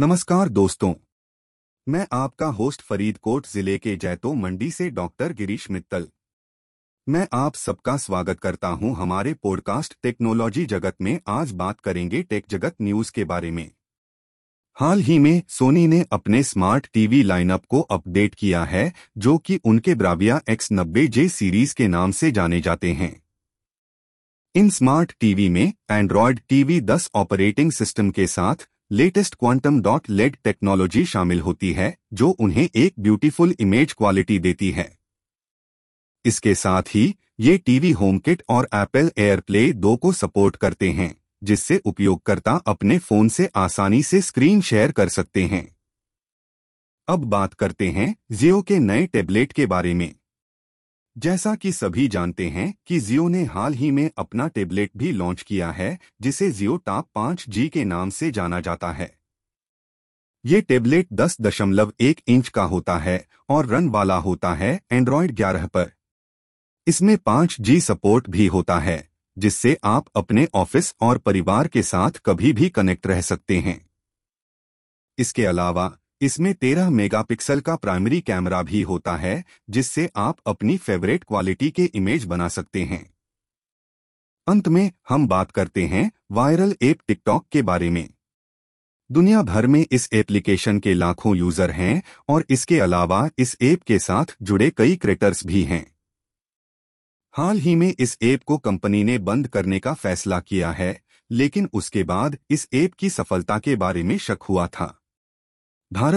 नमस्कार दोस्तों। मैं आपका होस्ट फरीदकोट ज़िले के जैतो मंडी से डॉक्टर गिरीश मित्तल। मैं आप सबका स्वागत करता हूँ हमारे पॉडकास्ट टेक्नोलॉजी जगत में। आज बात करेंगे टेक जगत न्यूज़ के बारे में। हाल ही में सोनी ने अपने स्मार्ट टीवी लाइनअप को अपडेट किया है, जो कि उनके ब्राविया एक्स नब्बे जे सीरीज़ के नाम से जाने जाते हैं। इन स्मार्ट टीवी में एंड्रॉयड टीवी 10 ऑपरेटिंग सिस्टम के साथ latest quantum dot LED technology शामिल होती है, जो उन्हें एक ब्यूटीफुल इमेज क्वालिटी देती है। इसके साथ ही, ये टीवी होम किट और एप्पल एयरप्ले दो को सपोर्ट करते हैं, जिससे उपयोगकर्ता अपने फ़ोन से आसानी से स्क्रीन शेयर कर सकते हैं। अब बात करते हैं जियो के नए टेबलेट के बारे में। जैसा कि सभी जानते हैं कि जियो ने हाल ही में अपना टेबलेट भी लॉन्च किया है, जिसे जियो टॉप पाँच जी के नाम से जाना जाता है। ये टेबलेट दस दशमलव एक इंच का होता है और रन वाला होता है एंड्रॉयड ग्यारह पर। इसमें पाँच जी सपोर्ट भी होता है, जिससे आप अपने ऑफ़िस और परिवार के साथ कभी भी कनेक्ट रह सकते हैं। इसके अलावा इसमें 13 मेगापिक्सल का प्राइमरी कैमरा भी होता है, जिससे आप अपनी फेवरेट क्वालिटी के इमेज बना सकते हैं। अंत में हम बात करते हैं वायरल ऐप टिकटॉक के बारे में। दुनिया भर में इस एप्लीकेशन के लाखों यूज़र हैं और इसके अलावा इस ऐप के साथ जुड़े कई क्रिएटर्स भी हैं। हाल ही में इस ऐप को कंपनी ने बंद करने का फैसला किया है, लेकिन उसके बाद इस ऐप की सफलता के बारे में शक हुआ था। भारत